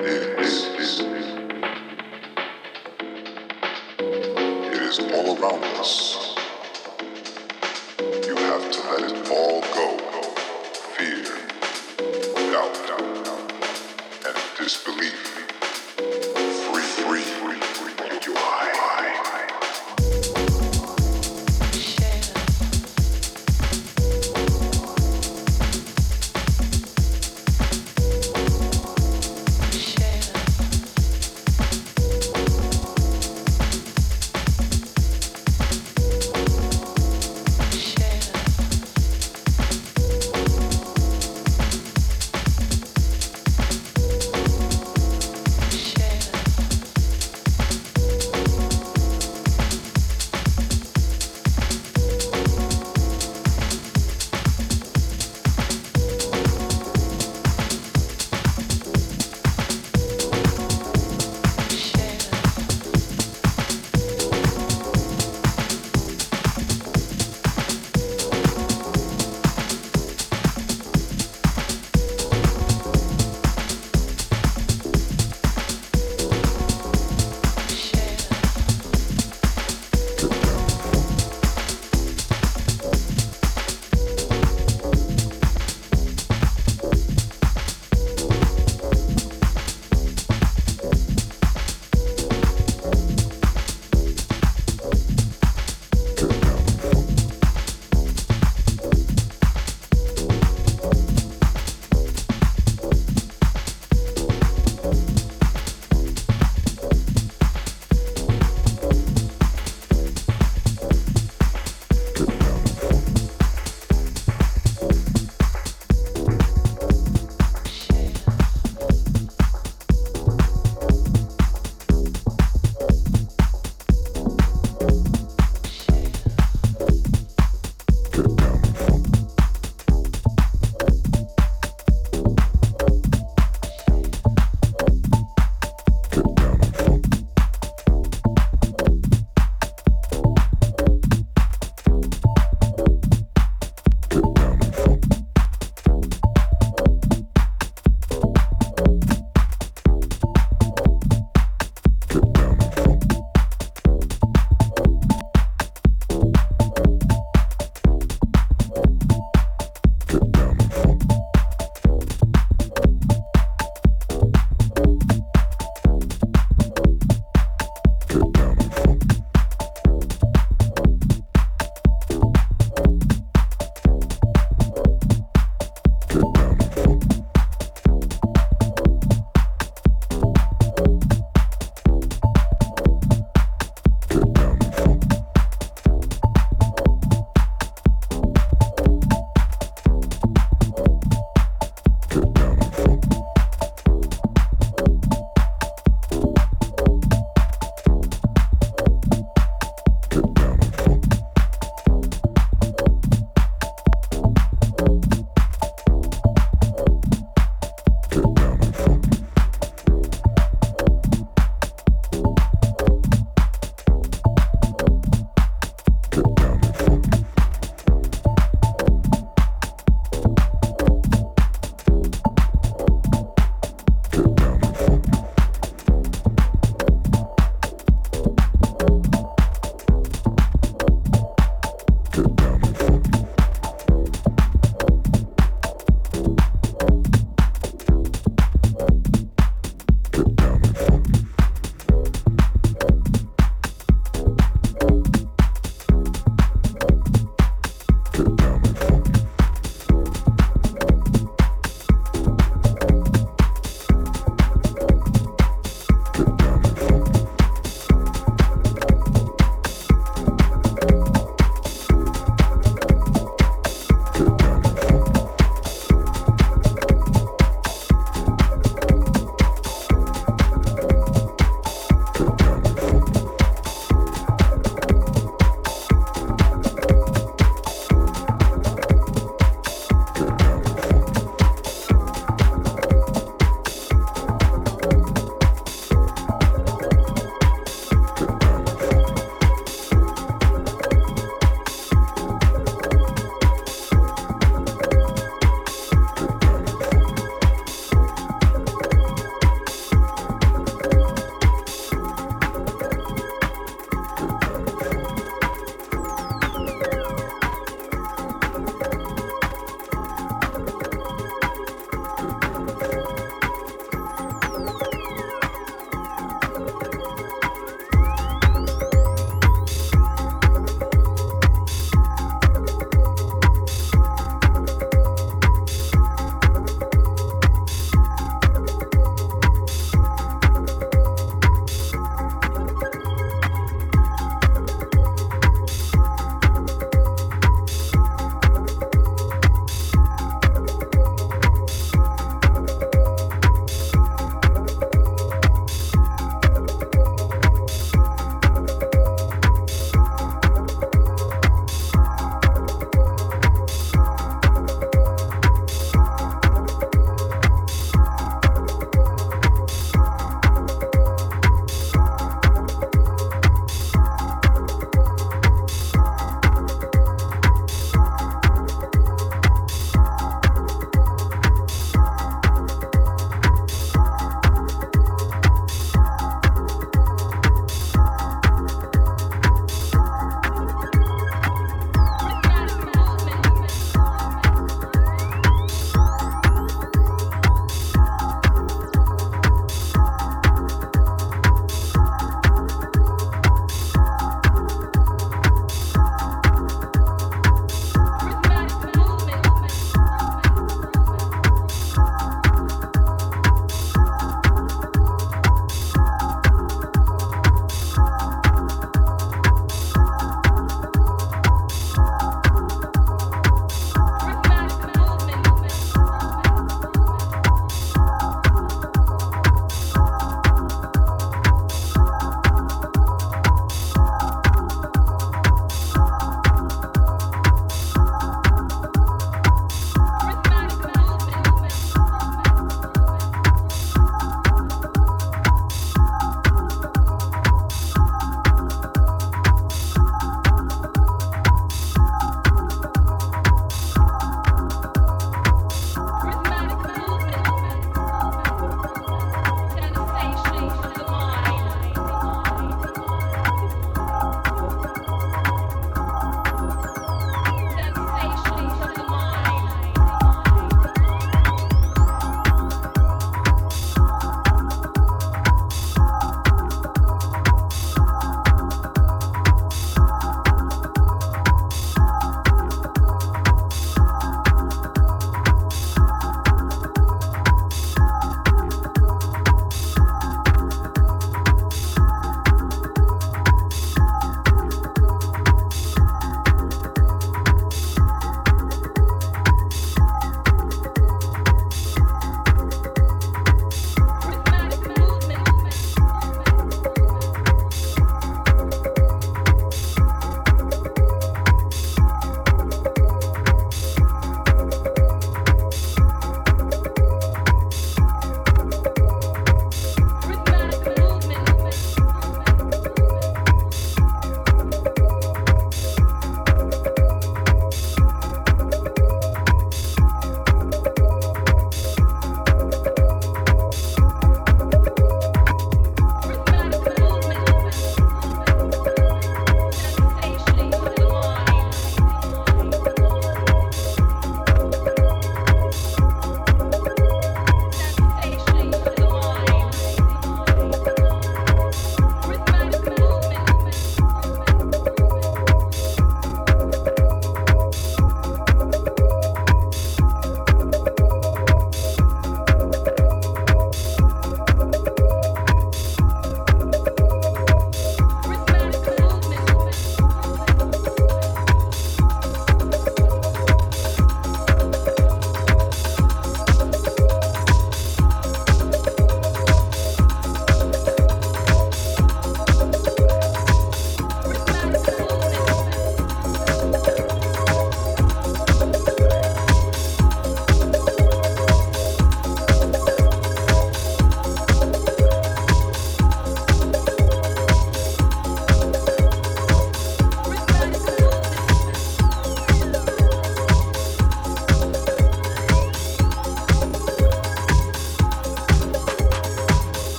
it is. It is all around us. You have to let it all